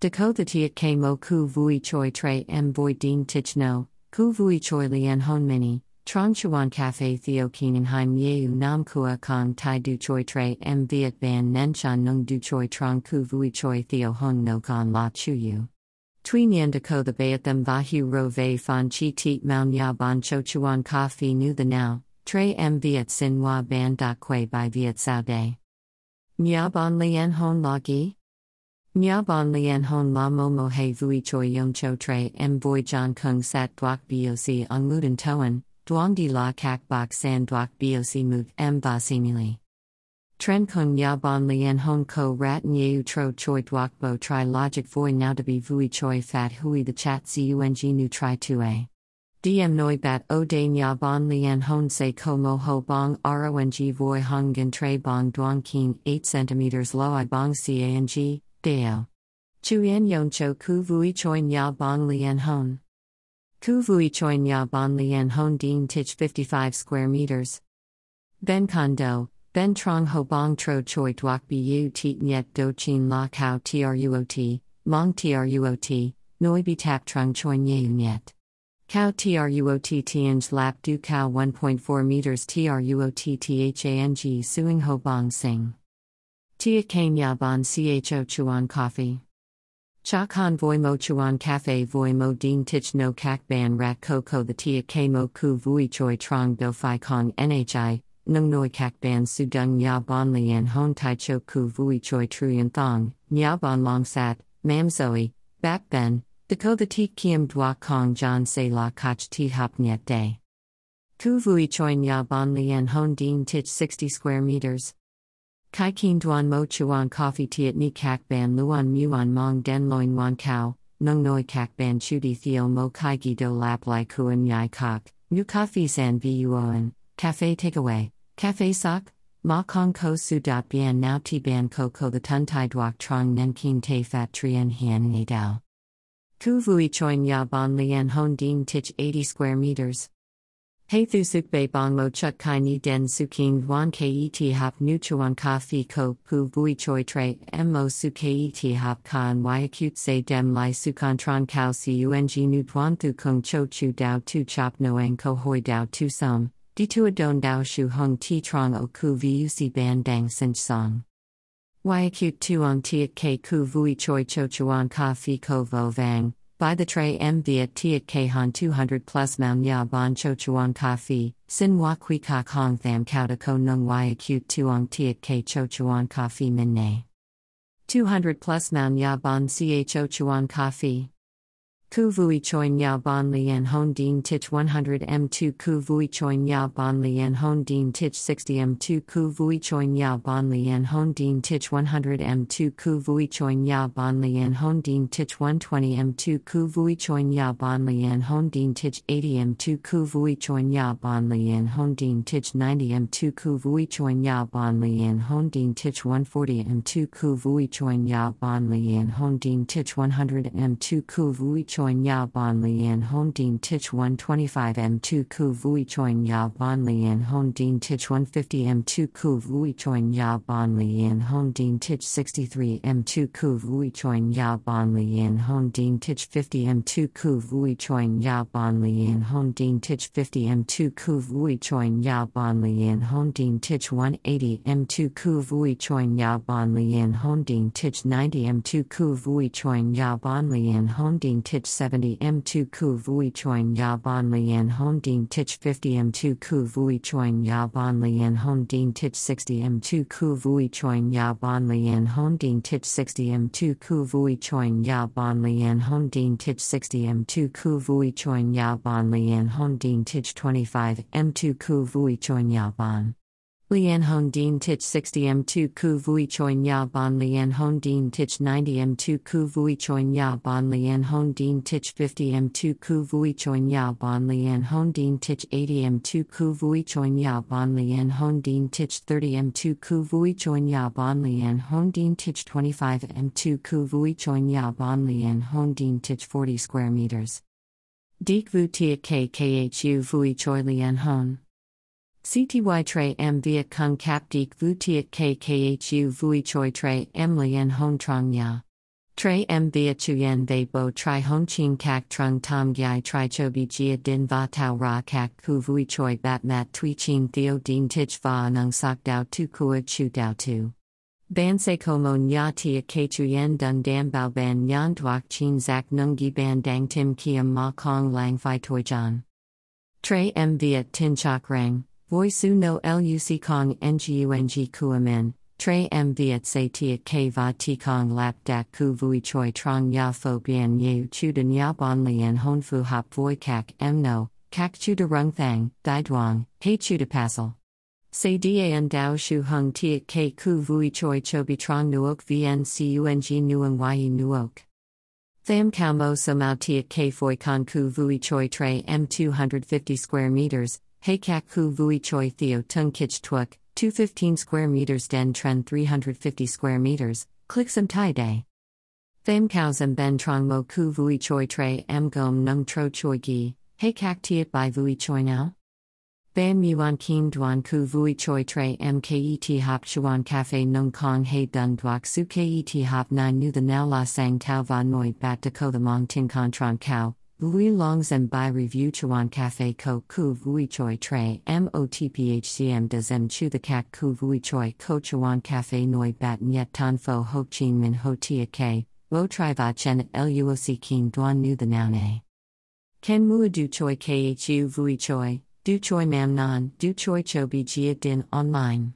Dakota tiat k mo ku vui choi tre m voi din tich no, ku vui choi lien hon mini, trong chuan cafe theo keenenheim yeu nam kua kong tai du choi tre m viet van nen chan nung du choi trong ku vui choi theo hong no con la chu yu. Tui Nien Dakota bayat them vahu ro ve fan chi tit maun ya ban cho chuan ka fi nu the now, tre m viet sin wa ban da quay by viet sao day. Nya bon lien hon la gi? Nya bon lien hon la mo mo he vui choi yong cho tre m voi jan kung sat duak boc ang mudan toan, duang di la kak bak san duak boc mut m va simili. Tren kung ya bon lien hon ko rat nyeu tro choi duak bo tri logic voi now to be vui choi fat hui the chat cung nu tri tu a. DM noi bat o de nya bon lien hon se ko mo ho bong rong voi hung gen tre bong duang king 8 cm low i bong cang, deo. Chuyen yon cho ku vui choi nya bon lien hon. Ku vui choi nya bon lien hon din tich 55 square meters. Ben kondo, ben trong ho bong tro choi duok bu tiet nyet do chin la kao truot, mong truot, noi bi tap trung choi nye nyet. Cow TRUOT Tianj Lap Du Cow 1.4 meters TRUOT THANG Suing Ho Bong Sing. Tia Kane Yaban CHO Chuan Coffee. Cha Khan Voi Mo Chuan Cafe Voi Mo Ding Tich No Kak Ban Rat Coco The Tia K Mo Ku Vui Choi Trong Do Phi Kong NHI. Nung Noi Kak Ban Su Dung Ya Bon Lian Hon Tai Cho Ku Vui Choi Truyen Thong, Nya Bon Long Sat, Mam Zoe, Bap Ben, Dakota Ti Kiem Dwa Kong John Se La Kach Ti Hop Nyet Day. Ku Vui Choi Nya Bon Lian Hon Ding Tich 60 square meters. Kai Keen Duan Mo Chuan Coffee Tiat Ni Kak Ban Luan Muan Mong Den Loin Wan Kao, Nung Noi Kak Ban Chudi Theo Mo Kai Gi Do Lap Lai Kuan Yai Kok, New Coffee San Vuoen, Cafe Takeaway, Cafe Sok, Ma Kong Ko Su Dot Bien Now Ti Ban Ko The Tun Tai Duok Trong Nen Keen Te Fat Trian Han Nga Dao. Ku Vui Choin Ya Bon Lian Hon Ding Tich 80 square meters. Hey Thu Suk Bei Bong Mo Chuk Kai Ni Den Su King Wan Ket Hop Nu Chuan Ka Fi Ko Pu Vui Choi Tre Mo Su Ket Hop Kan Y Acute Se Dem Lai Su Kan Tron Kao Cung Nu Tuan Thu Kung Cho Chu Dao Tu Chop no Noang Ko Hoi Dao Tu Som, Di Tu Adon Dao Shu Hung Ti Trong O Ku Vuc Ban Dang Sinch Song. Y Acute Tuong Tiat K Ku Vui Choi Cho Chuan Ka Fi Ko Vo Vang. By the tray M Viet Tiat Khan 200 plus Maun Ya Bon Cho Chuan Fi, Sin Wa Kui Ka Kong Tham Kao Ko Nung Y Acute Tuong K Cho Chuan Fi Min Ne. 200 plus Maun Ya Bon Cho Chuan Fi. Ku Vui Choi Nya Bon Lien Hon Din Tich 100 M2 Ku Vui Choi Nya Bon Lien Hon Din Tich 60 M2 Ku Vui Choi Nya Bon Lien Hon Din Tich 100 M2 Ku Vui Choi Nya Bon Lien Hon Din Tich 120 M2 Ku Vui Choi Nya Bon Lien Hon Din Tich 80 M2 Ku Vui Choi Nya Bon Lien Hon Din Tich 90 M2 Ku Vui Choi Nya Bon Lien Hon Din Tich 140 M2 Ku Vui Choi Nya Bon Lien Hon Din Tich 100 M2 Ku Vui Choin Ya Bon Lian Hon Din Tich 125 M2 Ku Vui Choin Ya Bon Lian Hon Din Tich 150 M2 Ku Vui Choin Ya Bon Lian Hon Din Tich 63 M2 Ku Vui Choin Ya Bon Lian Hon Din Tich 50 M2 Ku Vui Choin Ya Bon Lian Hon Din Tich 50 M2 Ku Vui Choin Ya Bon Lian Hon Din Tich 180 M2 Ku Vui Choin Ya Bon Lian Hon Din Tich 90 M2 Ku Vui Choin Ya Bon Lian Hon Din Tich 70 M2 Ku Vui Choin Ya Bon Lian Hon Din Tich 50 M2 Ku Vui Choin Ya Bon Lian Hon Din Tich 60 M2 Ku Vui Choin Ya Bon Lian Hon Din Tich 60 M2 Ku Vui Choin Ya Bon Lian Hon Din Tich 60 M2 Ku Vui Choin Ya Bon Lian Hon Din Tich 25 M2 Ku Vui Choin Ya Bon Lian Hon Din Tich 60 M2 Ku Vui Choin Ya Bon Lian Hon Din Tich 90 M2 Ku Vui Choin Ya Bon Lian Hon Din Tich 50 M2 Ku Vui Choin Ya Bon Lian Hon Din Tich 80 M2 Ku Vui Choin Ya Bon Lian Hon Din Tich 30 M2 Ku Vui Choin Ya Bon Lian Hon Din Tich 25 M2 Ku Vui Choin Ya Bon Lian Hon Din Tich 40 square meters. Dik Vu Tiat K Khu Vui Choi Lian Hon. CTY Tre M Viet Kung Kap Dik Vu Tiat K Khu Vui Choi Tre M Lien Hon Trong Ya. Tre m via chuyen they bo tri hon Ching kak trung tom gyai tri chobi jia din va tau ra kak ku vui choi bat mat tui chin theo din tich va nung sak dao tu kua chu dao tu. Ban se como nya tia ke chuyen dun dam bao ban yan duak chin zak nungi ban dang tim kiam ma kong lang fi toi jan. Tre m via tin chak rang, voi su no luc kong ngung kuamen, Tre m viet se tiat k va ti kong lap dak ku vui choi trong ya fo bien ye chu den ya bon lien hon fu hop voi kak em no, kak chu de rung thang, dai duang, he chu de passel. Se dan dao shu hung tiat k ku vui choi cho bi trong nuok vn cung nuang yi nuok. Tham kao mo so mao tiat k foi con ku vui choi tre m 250 square meters, he kak ku vui choi theo tung kich tuok, 215 square meters den tren 350 square meters, click some tai day. Tham kao zem ben trong mo ku vui choi tre am gom nung tro choi gi, kak tiet by vui choi now? Ban yuan kim duan ku vui choi tre mket hop chuan cafe nung kong hey dun duak su ket hop nine nu the now la sang tau va noi bat the mong tin con tron kao, Vui Long Zem Bai Review Chuan Cafe Ko Ku Vui Choi Tre MOTPHCM De Zem Chu The Kak Ku Vui Choi Ko Chuan Cafe Noi Bat Nyet Tan Fo Ho Chin Min Ho Tia K Wo Tri Va Chen Luoc Kin Duan Nu The Noun Ken Mua Du Choi Khu Vui Choi Du Choi Mam Nan Du Choi Cho Bi Jia Din Online